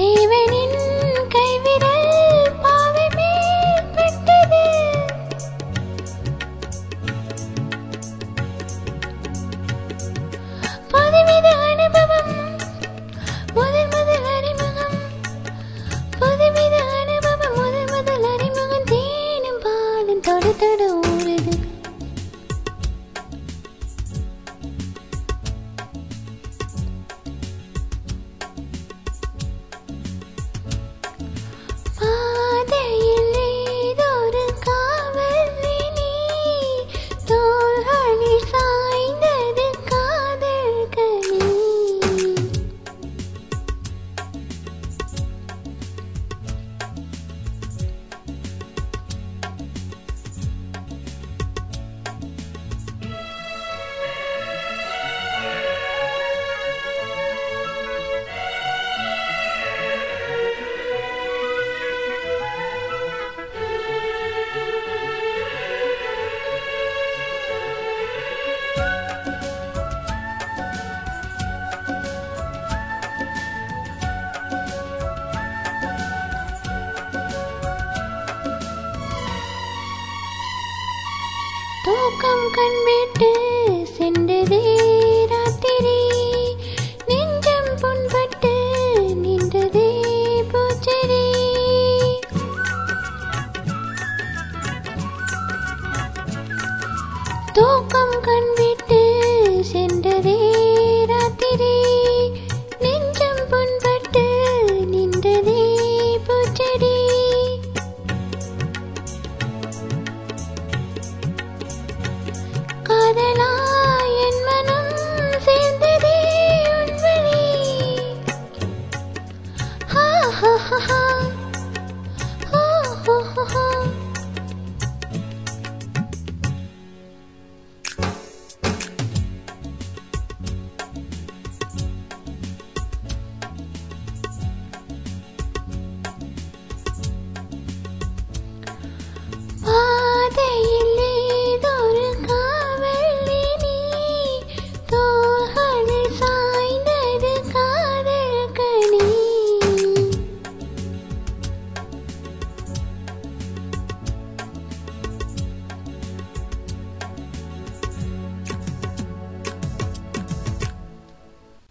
te venía. தூக்கம் கண்விட்டு சென்றதே